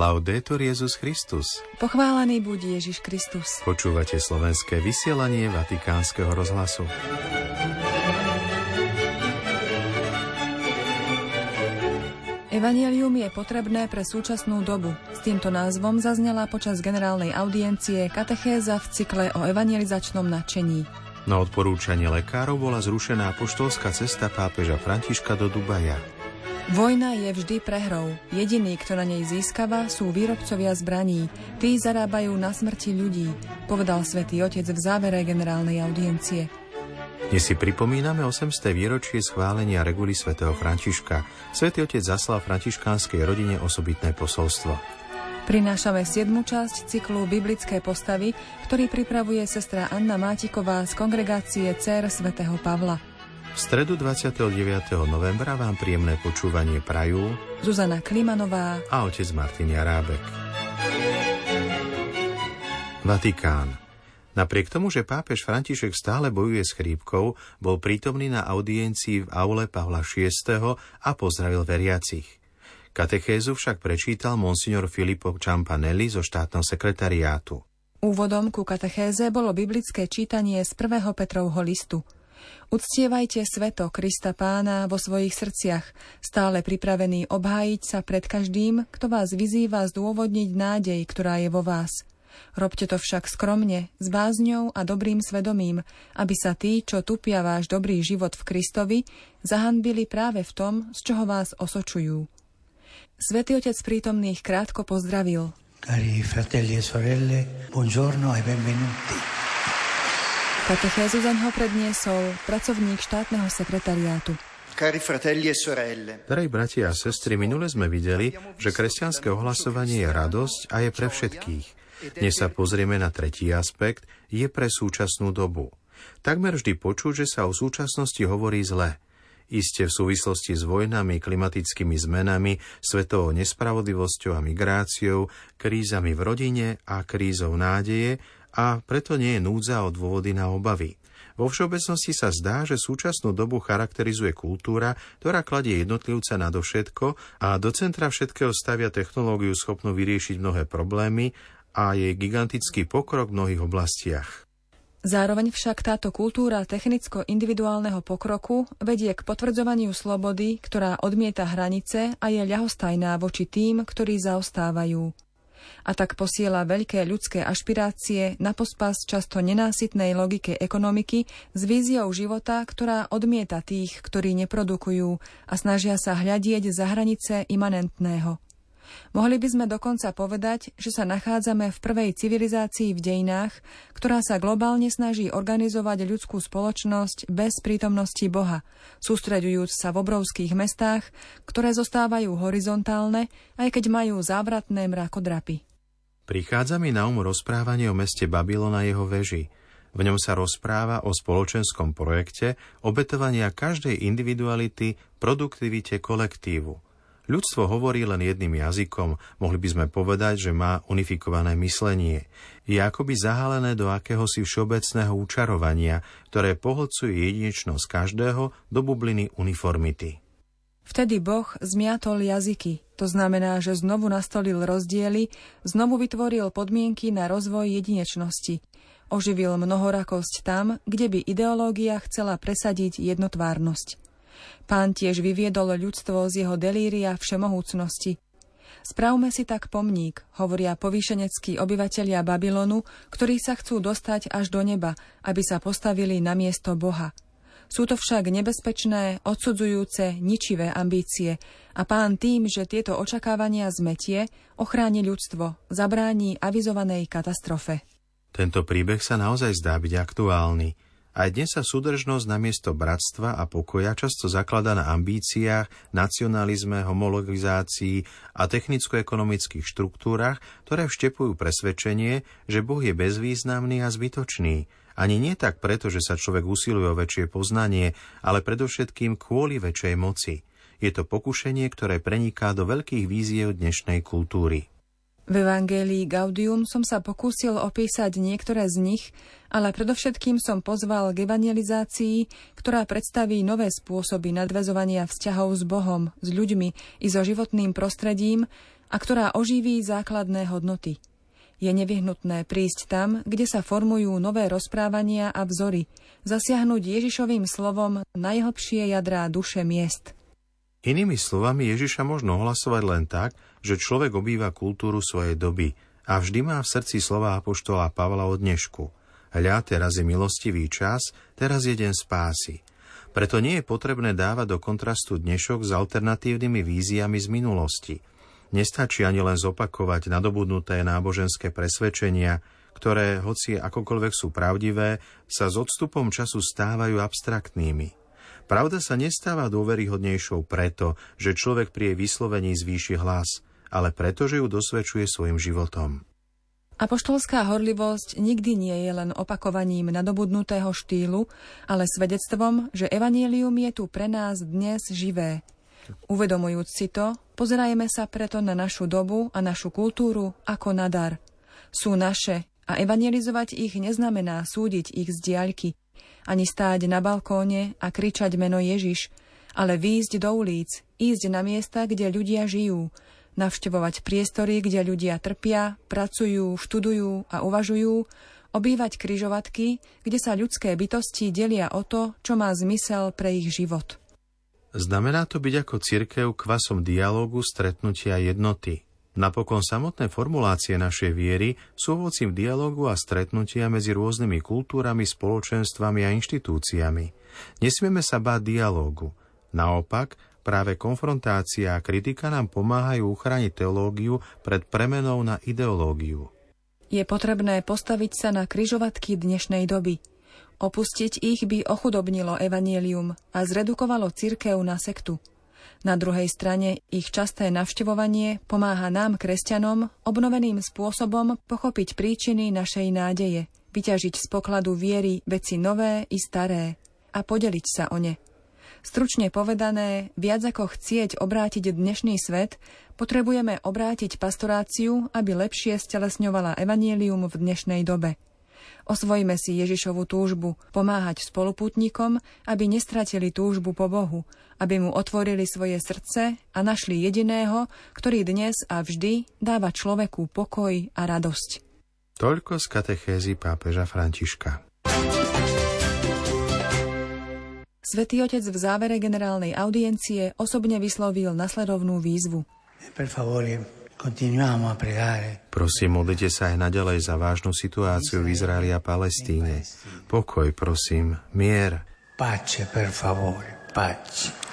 Laudetur Jezus Christus. Pochválený buď Ježiš Kristus. Počúvate slovenské vysielanie Vatikánskeho rozhlasu. Evangelium je potrebné pre súčasnú dobu. S týmto názvom zaznela počas generálnej audiencie katechéza v cykle o evangelizačnom nadšení. Na odporúčanie lekárov bola zrušená poštolská cesta pápeža Františka do Dubaja. Vojna je vždy prehrou. Jediný, kto na nej získava, sú výrobcovia zbraní. Tí zarábajú na smrti ľudí, povedal svätý Otec v závere generálnej audiencie. Dnes si pripomíname 800. výročie schválenia reguly svätého Františka. Svätý Otec zaslal františkánskej rodine osobitné posolstvo. Prinášame 7. časť cyklu Biblické postavy, ktorý pripravuje sestra Anna Mátiková z kongregácie Cer svätého Pavla. V stredu 29. novembra vám príjemné počúvanie prajú Zuzana Klimanová a otec Martin Jarábek. Vatikán. Napriek tomu, že pápež František stále bojuje s chrípkou, bol prítomný na audiencii v aule Pavla VI. a pozdravil veriacich. Katechézu však prečítal monsignor Filippo Čampanelli zo štátneho sekretariátu. Úvodom ku katechéze bolo biblické čítanie z 1. Petrovho listu – Uctievajte sveto Krista Pána vo svojich srdciach, stále pripravený obhájiť sa pred každým, kto vás vyzýva zdôvodniť nádej, ktorá je vo vás. Robte to však skromne, s bázňou a dobrým svedomím, aby sa tí, čo tupia váš dobrý život v Kristovi, zahanbili práve v tom, z čoho vás osočujú. Svetý otec prítomných krátko pozdravil. Cari fratelli e sorelle, buongiorno e benvenuti. Katechézu za ňoho predniesol pracovník štátneho sekretariátu. Cari fratelli e sorelle. Drahí bratia a sestry, minule sme videli, že kresťanské ohlasovanie je radosť a je pre všetkých. Dnes sa pozrieme na tretí aspekt, je pre súčasnú dobu. Takmer vždy počuť, že sa o súčasnosti hovorí zle. Iste v súvislosti s vojnami, klimatickými zmenami, svetovou nespravodlivosťou a migráciou, krízami v rodine a krízou nádeje, a preto nie je núdza o dôvody na obavy. Vo všeobecnosti sa zdá, že súčasnú dobu charakterizuje kultúra, ktorá kladie jednotlivca nadovšetko a do centra všetkého stavia technológiu schopnú vyriešiť mnohé problémy a jej gigantický pokrok v mnohých oblastiach. Zároveň však táto kultúra technicko-individuálneho pokroku vedie k potvrdzovaniu slobody, ktorá odmieta hranice a je ľahostajná voči tým, ktorí zaostávajú a tak posiela veľké ľudské ašpirácie na pospas často nenásytnej logike ekonomiky s víziou života, ktorá odmieta tých, ktorí neprodukujú a snažia sa hľadieť za hranice imanentného. Mohli by sme dokonca povedať, že sa nachádzame v prvej civilizácii v dejinách, ktorá sa globálne snaží organizovať ľudskú spoločnosť bez prítomnosti Boha, sústreďujúc sa v obrovských mestách, ktoré zostávajú horizontálne, aj keď majú závratné mrakodrapy. Prichádza mi na um rozprávanie o meste Babylon a jeho veži. V ňom sa rozpráva o spoločenskom projekte obetovania každej individuality produktivite kolektívu. Ľudstvo hovorí len jedným jazykom, mohli by sme povedať, že má unifikované myslenie. Je akoby zahalené do akéhosi všeobecného učarovania, ktoré pohlcuje jedinečnosť každého do bubliny uniformity. Vtedy Boh zmiatol jazyky, to znamená, že znovu nastolil rozdiely, znovu vytvoril podmienky na rozvoj jedinečnosti. Oživil mnohorakosť tam, kde by ideológia chcela presadiť jednotvárnosť. Pán tiež vyviedol ľudstvo z jeho delíria všemohúcnosti. Spravme si tak pomník, hovoria povýšeneckí obyvatelia Babylonu, ktorí sa chcú dostať až do neba, aby sa postavili na miesto Boha – sú to však nebezpečné, odsudzujúce, ničivé ambície a pán tým, že tieto očakávania zmetie, ochráni ľudstvo, zabráni avizovanej katastrofe. Tento príbeh sa naozaj zdá byť aktuálny. Aj dnes sa súdržnosť namiesto bratstva a pokoja často zaklada na ambíciách, nacionalizme, homologizácii a technicko-ekonomických štruktúrach, ktoré vštepujú presvedčenie, že Boh je bezvýznamný a zbytočný – ani nie tak preto, že sa človek usiluje o väčšie poznanie, ale predovšetkým kvôli väčšej moci. Je to pokušenie, ktoré preniká do veľkých víziev dnešnej kultúry. V Evangelii Gaudium som sa pokúsil opísať niektoré z nich, ale predovšetkým som pozval k evangelizácii, ktorá predstaví nové spôsoby nadvezovania vzťahov s Bohom, s ľuďmi i so životným prostredím a ktorá oživí základné hodnoty. Je nevyhnutné prísť tam, kde sa formujú nové rozprávania a vzory, zasiahnuť Ježišovým slovom najhlbšie jadrá duše miest. Inými slovami Ježiša možno ohlasovať len tak, že človek obýva kultúru svojej doby a vždy má v srdci slova apoštola Pavla od dnešku. Hľa, teraz je milostivý čas, teraz je deň spásy. Preto nie je potrebné dávať do kontrastu dnešok s alternatívnymi víziami z minulosti – Nestačí ani len zopakovať nadobudnuté náboženské presvedčenia, ktoré, hoci akokoľvek sú pravdivé, sa s odstupom času stávajú abstraktnými. Pravda sa nestáva dôveryhodnejšou preto, že človek pri jej vyslovení zvýši hlas, ale preto, že ju dosvedčuje svojim životom. Apoštolská horlivosť nikdy nie je len opakovaním nadobudnutého štýlu, ale svedectvom, že evanielium je tu pre nás dnes živé, Uvedomujúc si to, pozerajme sa preto na našu dobu a našu kultúru ako na dar. Sú naše a evangelizovať ich neznamená súdiť ich z diaľky, ani stáť na balkóne a kričať meno Ježiš, ale výjsť do ulic, ísť na miesta, kde ľudia žijú, navštevovať priestory, kde ľudia trpia, pracujú, študujú a uvažujú, obývať kryžovatky, kde sa ľudské bytosti delia o to, čo má zmysel pre ich život. Znamená to byť ako cirkev kvasom dialógu, stretnutia jednoty. Napokon samotné formulácie našej viery sú ovocím dialógu a stretnutia medzi rôznymi kultúrami, spoločenstvami a inštitúciami. Nesmieme sa báť dialógu. Naopak, práve konfrontácia a kritika nám pomáhajú uchrániť teológiu pred premenou na ideológiu. Je potrebné postaviť sa na kryžovatky dnešnej doby – Opustiť ich by ochudobnilo evanielium a zredukovalo cirkev na sektu. Na druhej strane ich časté navštevovanie pomáha nám, kresťanom, obnoveným spôsobom pochopiť príčiny našej nádeje, vyťažiť z pokladu viery veci nové i staré a podeliť sa o ne. Stručne povedané, viac ako chcieť obrátiť dnešný svet, potrebujeme obrátiť pastoráciu, aby lepšie stelesňovala evanielium v dnešnej dobe – Osvojíme si Ježišovu túžbu pomáhať spoluputníkom, aby nestratili túžbu po Bohu, aby mu otvorili svoje srdce a našli jediného, ktorý dnes a vždy dáva človeku pokoj a radosť. Toľko z katechézy pápeža Františka. Svetý otec v závere generálnej audiencie osobne vyslovil nasledovnú výzvu. Prosím, modlite sa aj naďalej za vážnu situáciu v Izraeli a Palestíne. Pokoj, prosím, mier. Pace, per favore, pace.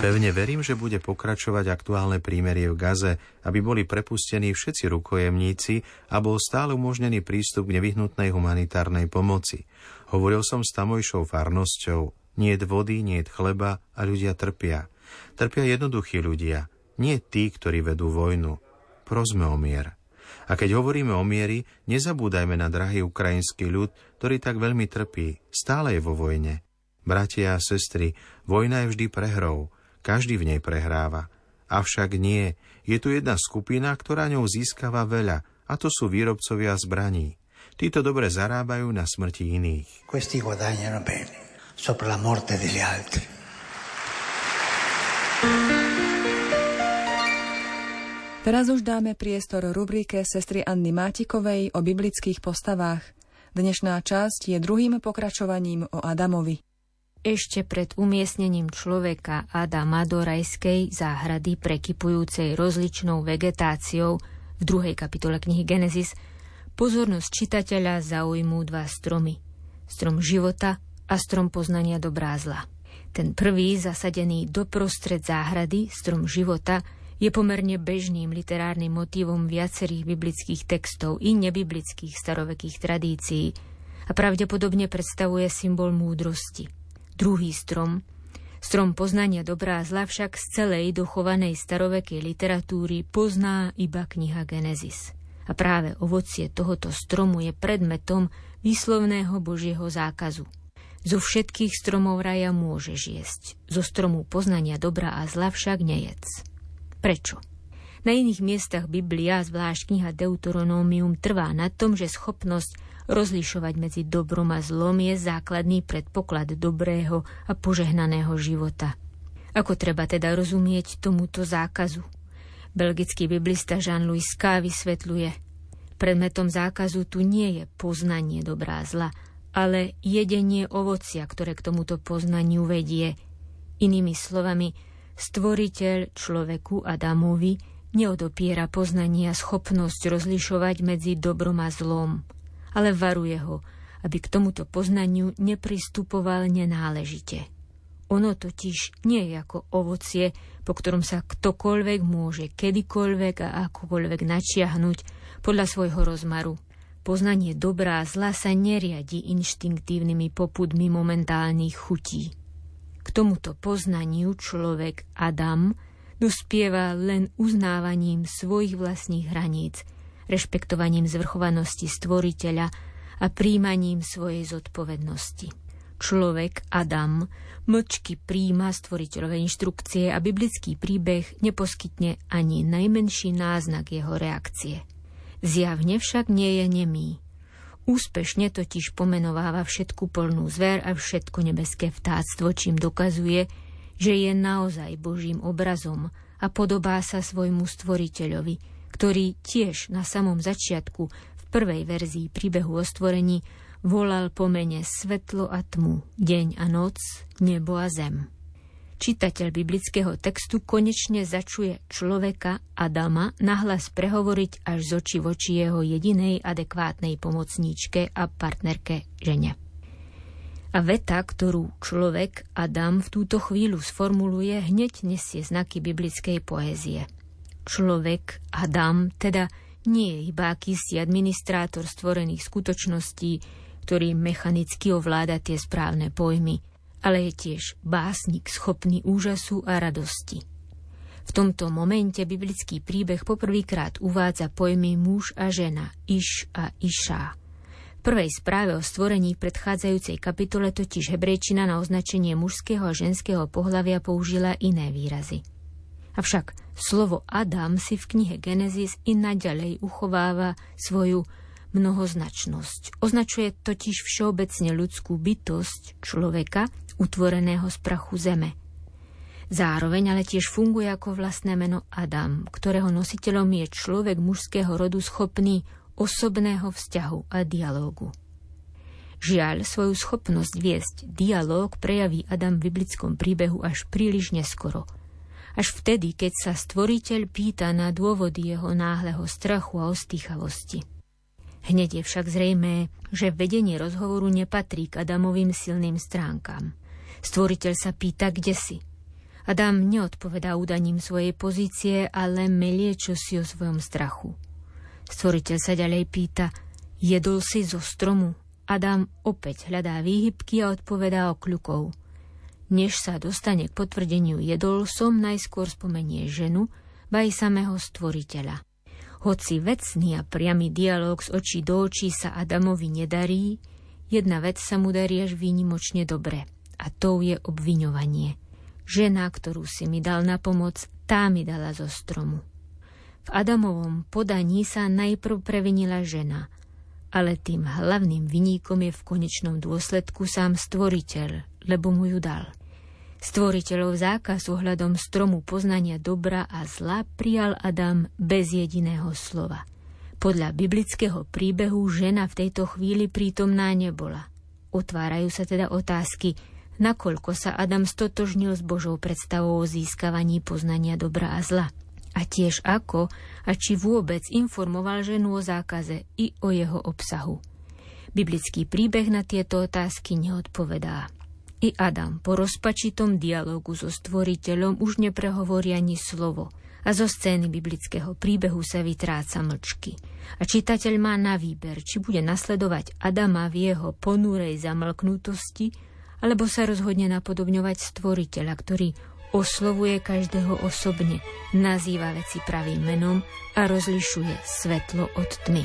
Pevne verím, že bude pokračovať aktuálne prímerie v Gaze, aby boli prepustení všetci rukojemníci a bol stále umožnený prístup k nevyhnutnej humanitárnej pomoci. Hovoril som s tamojšou farnosťou. Nie vody, nie chleba a ľudia trpia. Trpia jednoduchí ľudia, nie tí, ktorí vedú vojnu. Prosme o mier. A keď hovoríme o miery, nezabúdajme na drahý ukrajinský ľud, ktorý tak veľmi trpí, stále je vo vojne. Bratia a sestry, vojna je vždy prehrou, každý v nej prehráva. Avšak nie, je tu jedna skupina, ktorá ňou získava veľa, a to sú výrobcovia zbraní. Títo dobre zarábajú na smrti iných. Questi guadagnano bene sopra la morte degli altri. Teraz už dáme priestor rubrike sestry Anny Mátikovej o biblických postavách. Dnešná časť je druhým pokračovaním o Adamovi. Ešte pred umiestnením človeka Adama do rajskej záhrady prekypujúcej rozličnou vegetáciou v druhej kapitole knihy Genesis pozornosť čitateľa zaujmú dva stromy. Strom života a strom poznania dobrá zla. Ten prvý, zasadený doprostred záhrady, strom života, je pomerne bežným literárnym motívom viacerých biblických textov i nebiblických starovekých tradícií a pravdepodobne predstavuje symbol múdrosti. Druhý strom, strom poznania dobrá a zla však z celej dochovanej starovekej literatúry pozná iba kniha Genesis. A práve ovocie tohoto stromu je predmetom výslovného Božieho zákazu. Zo všetkých stromov raja môžeš jesť, zo stromu poznania dobra a zla však nejedz. Prečo? Na iných miestach Biblia, zvlášť kniha Deuteronómium, trvá na tom, že schopnosť rozlišovať medzi dobrom a zlom je základný predpoklad dobrého a požehnaného života. Ako treba teda rozumieť tomuto zákazu? Belgický biblista Jean-Louis K. vysvetľuje, predmetom zákazu tu nie je poznanie dobrá zla, ale jedenie ovocia, ktoré k tomuto poznaniu vedie. Inými slovami, stvoriteľ človeku Adamovi neodopiera poznanie a schopnosť rozlišovať medzi dobrom a zlom, ale varuje ho, aby k tomuto poznaniu nepristupoval nenáležite. Ono totiž nie je ako ovocie, po ktorom sa ktokoľvek môže kedykoľvek a akokoľvek načiahnuť podľa svojho rozmaru. Poznanie dobrá a zla sa neriadi inštinktívnymi popudmi momentálnych chutí. K tomuto poznaniu človek Adam dospieva len uznávaním svojich vlastných hraníc, rešpektovaním zvrchovanosti stvoriteľa a príjmaním svojej zodpovednosti človek Adam mlčky príjma stvoriteľové inštrukcie a biblický príbeh neposkytne ani najmenší náznak jeho reakcie. Zjavne však nie je nemý. Úspešne totiž pomenováva všetku polnú zver a všetko nebeské vtáctvo, čím dokazuje, že je naozaj Božím obrazom a podobá sa svojmu stvoriteľovi, ktorý tiež na samom začiatku v prvej verzii príbehu o stvorení volal po mene svetlo a tmu, deň a noc, nebo a zem. Čitateľ biblického textu konečne začuje človeka Adama nahlas prehovoriť až z oči voči jeho jedinej adekvátnej pomocníčke a partnerke žene. A veta, ktorú človek Adam v túto chvíľu sformuluje, hneď nesie znaky biblickej poézie. Človek Adam teda nie je iba akýsi administrátor stvorených skutočností, ktorý mechanicky ovláda tie správne pojmy, ale je tiež básnik schopný úžasu a radosti. V tomto momente biblický príbeh poprvýkrát uvádza pojmy muž a žena, iš a išá. V prvej správe o stvorení v predchádzajúcej kapitole totiž hebrejčina na označenie mužského a ženského pohlavia použila iné výrazy. Avšak slovo Adam si v knihe Genesis i naďalej uchováva svoju mnohoznačnosť. Označuje totiž všeobecne ľudskú bytosť človeka, utvoreného z prachu zeme. Zároveň ale tiež funguje ako vlastné meno Adam, ktorého nositeľom je človek mužského rodu schopný osobného vzťahu a dialógu. Žiaľ, svoju schopnosť viesť dialóg prejaví Adam v biblickom príbehu až príliš neskoro. Až vtedy, keď sa stvoriteľ pýta na dôvody jeho náhleho strachu a ostýchavosti. Hneď je však zrejmé, že vedenie rozhovoru nepatrí k Adamovým silným stránkam. Stvoriteľ sa pýta, kde si. Adam neodpovedá údaním svojej pozície, ale melie čosi o svojom strachu. Stvoriteľ sa ďalej pýta, jedol si zo stromu? Adam opäť hľadá výhybky a odpovedá o kľukov. Než sa dostane k potvrdeniu jedol som, najskôr spomenie ženu, vaj samého stvoriteľa. Hoci vecný a priamy dialog z očí do očí sa Adamovi nedarí, jedna vec sa mu darí až výnimočne dobre. A tou je obviňovanie. Žena, ktorú si mi dal na pomoc, tá mi dala zo stromu. V Adamovom podaní sa najprv previnila žena, ale tým hlavným viníkom je v konečnom dôsledku sám stvoriteľ, lebo mu ju dal – Stvoriteľov zákaz ohľadom stromu poznania dobra a zla prijal Adam bez jediného slova. Podľa biblického príbehu žena v tejto chvíli prítomná nebola. Otvárajú sa teda otázky, nakoľko sa Adam stotožnil s Božou predstavou o získavaní poznania dobra a zla. A tiež ako a či vôbec informoval ženu o zákaze i o jeho obsahu. Biblický príbeh na tieto otázky neodpovedá. I Adam po rozpačitom dialogu so stvoriteľom už neprehovorí ani slovo a zo scény biblického príbehu sa vytráca mlčky. A čitateľ má na výber, či bude nasledovať Adama v jeho ponúrej zamlknutosti, alebo sa rozhodne napodobňovať stvoriteľa, ktorý oslovuje každého osobne, nazýva veci pravým menom a rozlišuje svetlo od tmy.